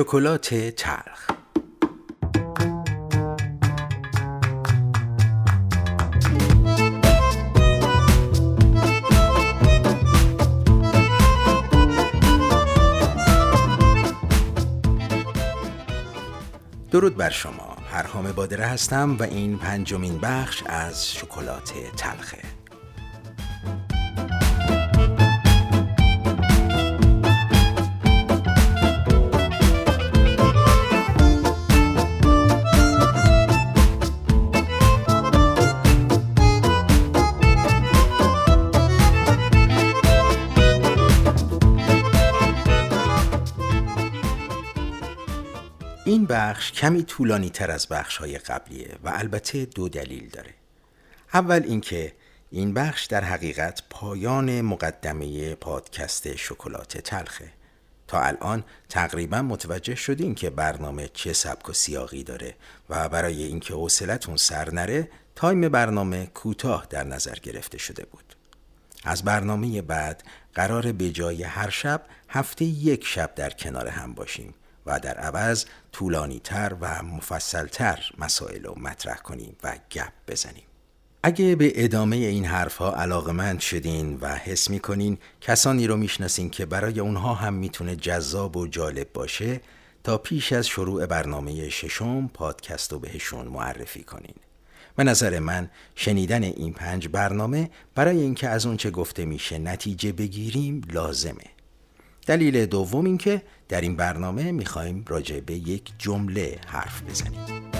شکلات تلخ درود بر شما. هرهام بادره هستم و این پنجمین بخش از شکلات تلخه بخش کمی طولانی تر از بخش های قبلیه و البته دو دلیل داره. اول اینکه این بخش در حقیقت پایان مقدمه پادکست شکلات تلخه. تا الان تقریبا متوجه شدیم که برنامه چه سبک و سیاقی داره و برای اینکه حوصلتون سر نره تایم برنامه کوتاه در نظر گرفته شده بود. از برنامه بعد قرار به جای هر شب هفته یک شب در کنار هم باشیم. و در عوض طولانی تر و مفصل تر مسائل رو مطرح کنیم و گپ بزنیم. اگه به ادامه این حرفها علاقمند شدین و حس می‌کنین کسانی رو می‌شناسین که برای اونها هم می‌تونه جذاب و جالب باشه تا پیش از شروع برنامه ششم پادکست رو بهشون معرفی کنین. به نظر من شنیدن این پنج برنامه برای اینکه از اونچه گفته میشه نتیجه بگیریم لازمه. دلیل دوم این که در این برنامه می‌خوایم راجع به یک جمله حرف بزنیم.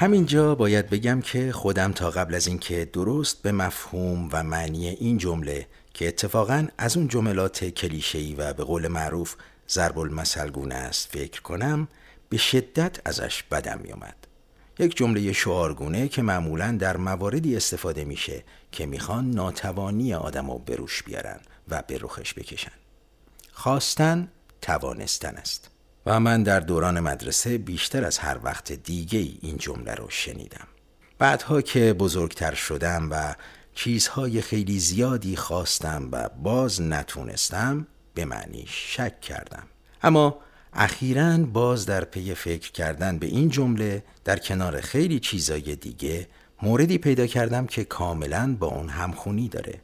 همینجا باید بگم که خودم تا قبل از اینکه درست به مفهوم و معنی این جمله که اتفاقا از اون جملات کلیشه‌ای و به قول معروف ضرب المثل گونه است فکر کنم به شدت ازش بدم میومد یک جمله شعارگونه که معمولا در مواردی استفاده میشه که می‌خوان ناتوانی آدم رو بروش بیارن و به رخش بکشن. خواستن توانستن است. و من در دوران مدرسه بیشتر از هر وقت دیگه این جمله رو شنیدم. بعدها که بزرگتر شدم و چیزهای خیلی زیادی خواستم و باز نتونستم به معنی شک کردم. اما اخیرا باز در پی فکر کردن به این جمله در کنار خیلی چیزای دیگه موردی پیدا کردم که کاملا با اون همخونی داره.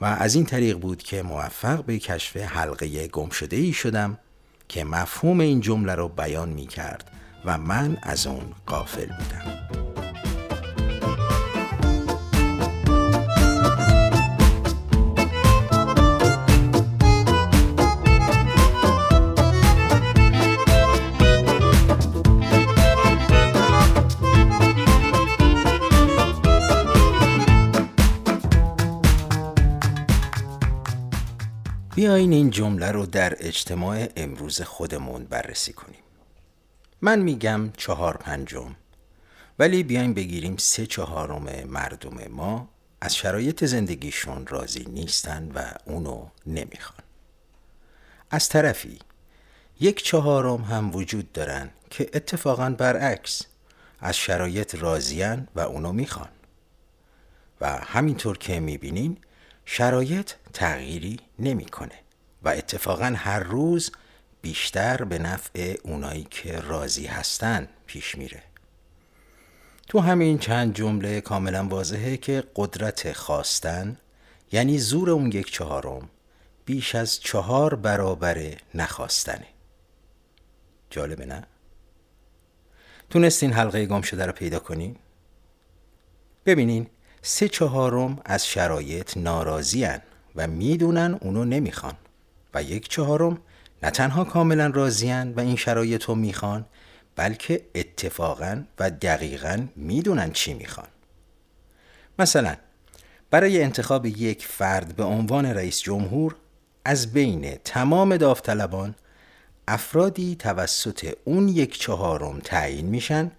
و از این طریق بود که موفق به کشف حلقه گمشده ای شدم که مفهوم این جمله رو بیان می کرد و من از اون قافل بودم. بیاین این جمله رو در اجتماع امروز خودمون بررسی کنیم. من میگم چهار پنجم ولی بیاین بگیریم سه چهارم مردم ما از شرایط زندگیشون راضی نیستن و اونو نمی‌خوان. از طرفی یک چهارم هم وجود دارن که اتفاقا برعکس از شرایط راضیان و اونو می‌خوان. و همینطور که می‌بینین شرایط تغییری نمی‌کنه و اتفاقا هر روز بیشتر به نفع اونایی که راضی هستن پیش میره تو همین چند جمله کاملا واضحه که قدرت خواستن یعنی زور اون یک چهارم بیش از چهار برابر نخواستنه جالبه نه؟ تونستین حلقه گم شده رو پیدا کنین؟ ببینین سه چهارم از شرایط ناراضیان و می‌دونن اونو نمی‌خوان. و یک چهارم نه تنها کاملا راضیان و این شرایط رو می‌خوان بلکه اتفاقا و دقیقا می‌دونن چی می‌خوان. مثلا برای انتخاب یک فرد به عنوان رئیس جمهور از بین تمام داوطلبان افرادی توسط اون یک چهارم تعیین میشن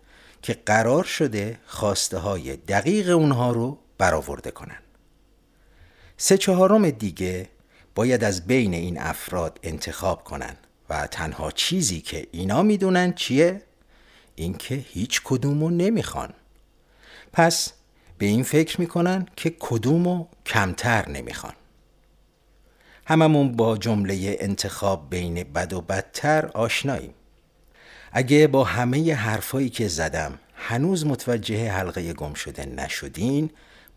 که قرار شده خواسته های دقیق اونها رو برآورده کنن. سه چهارم دیگه باید از بین این افراد انتخاب کنن و تنها چیزی که اینا می‌دونن چیه؟ اینکه هیچ کدومو نمی‌خوان. پس به این فکر می‌کنن که کدومو کمتر نمی‌خوان. هممون با جمله انتخاب بین بد و بدتر آشناییم. اگه با همه حرفایی که زدم هنوز متوجه حلقه گم شده نشدین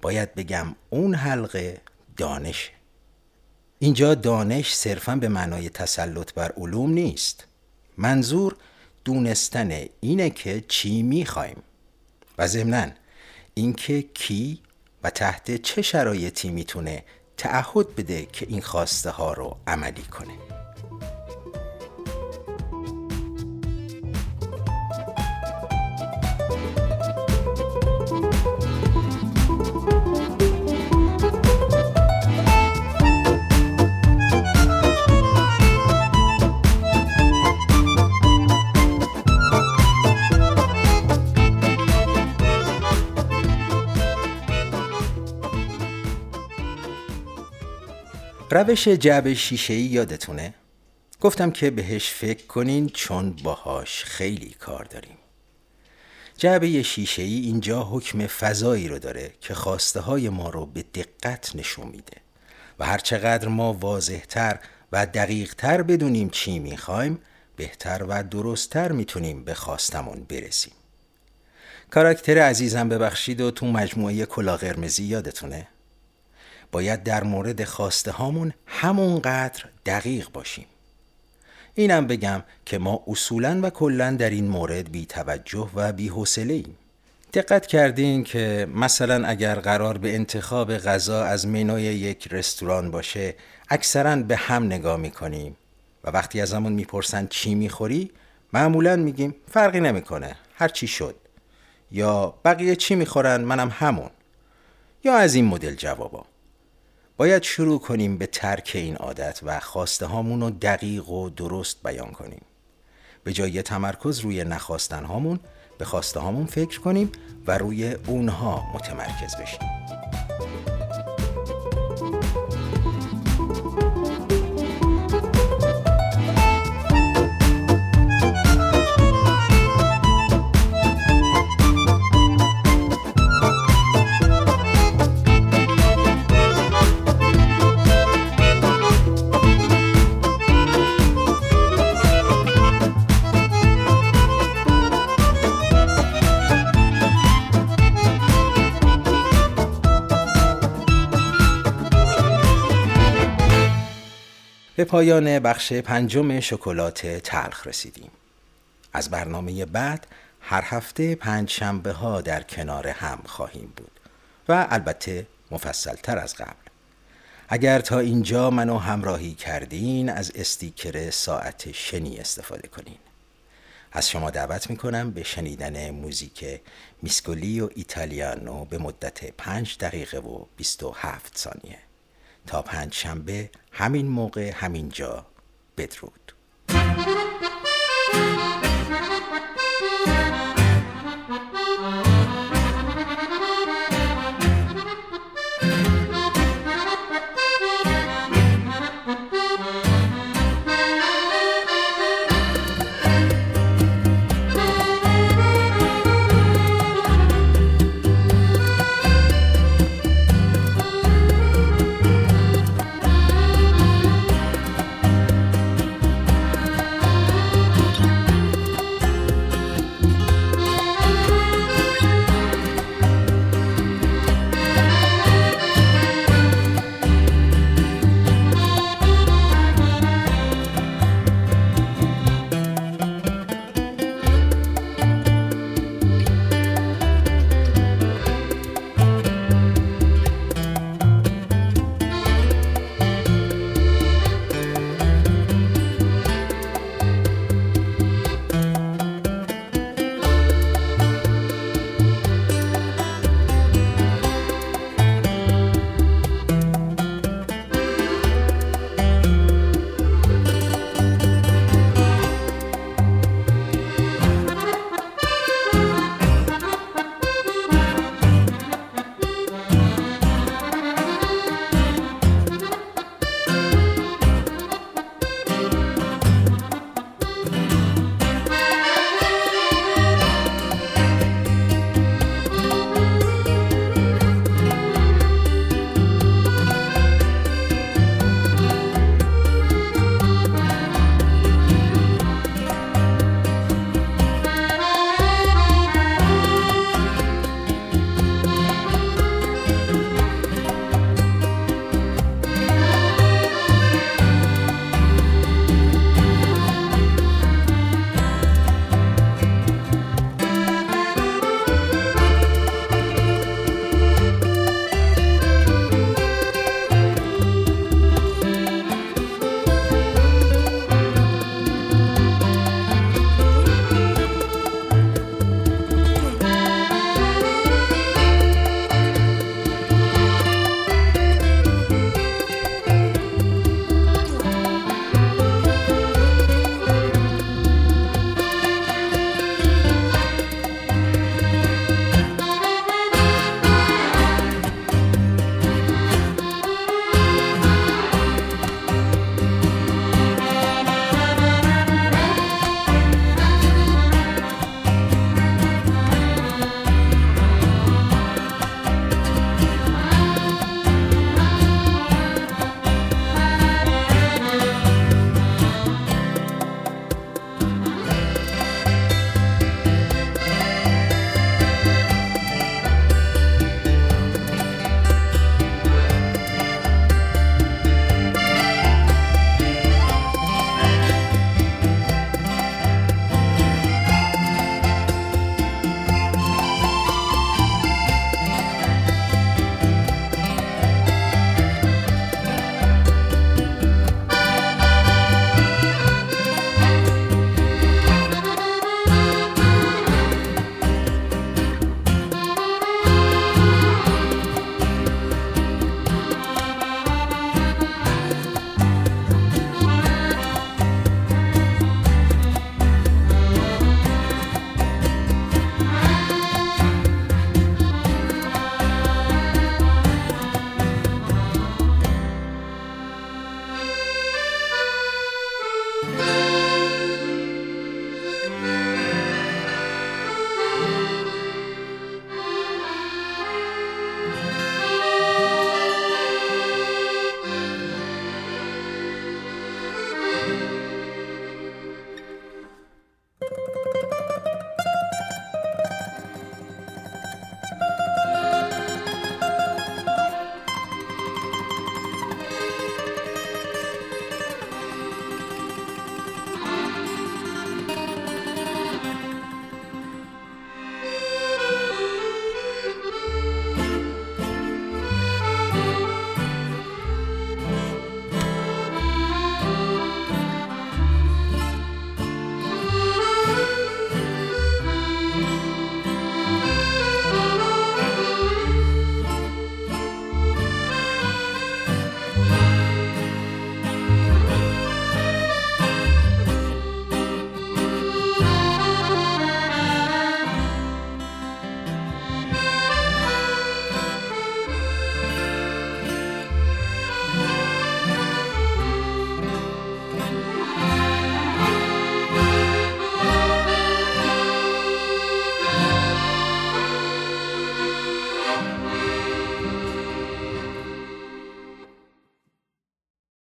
باید بگم اون حلقه دانشه اینجا دانش صرفا به معنای تسلط بر علوم نیست. منظور دونستن اینه که چی می‌خوایم. و ضمنا اینکه کی و تحت چه شرایطی می‌تونه تعهد بده که این خواسته ها رو عملی کنه. روش جعب شیشه ای یادتونه؟ گفتم که بهش فکر کنین چون باهاش خیلی کار داریم جعبه شیشه ای اینجا حکم فضایی رو داره که خواسته های ما رو به دقت نشون میده و هرچقدر ما واضحتر و دقیقتر بدونیم چی می‌خوایم بهتر و درستتر می‌تونیم به خواستمون برسیم کاراکتر عزیزم ببخشید و تو مجموعه کلا قرمزی یادتونه؟ باید در مورد خواسته هامون همونقدر دقیق باشیم. اینم بگم که ما اصولا و کلا در این مورد بی توجه و بی حوصله ایم دقت کردین که مثلا اگر قرار به انتخاب غذا از منوی یک رستوران باشه اکثرا به هم نگاه می‌کنیم و وقتی از همون می‌پرسن چی می‌خوری معمولا میگیم فرقی نمی‌کنه هر چی شد. یا بقیه چی می‌خورن منم همون. یا از این مدل جوابا. باید شروع کنیم به ترک این عادت و خواسته هامون رو دقیق و درست بیان کنیم. به جای تمرکز روی نخواستن هامون به خواسته هامون فکر کنیم و روی اونها متمرکز بشیم. به پایان بخش پنجم شکلات تلخ رسیدیم. از برنامه بعد هر هفته پنج شنبه ها در کنار هم خواهیم بود و البته مفصل تر از قبل. اگر تا اینجا منو همراهی کردین از استیکر ساعت شنی استفاده کنین. از شما دعوت می‌کنم به شنیدن موزیک میسکولی و ایتالیانو به مدت پنج دقیقه و 27 ثانیه. تا پنج شنبه همین موقع همین جا بدرود.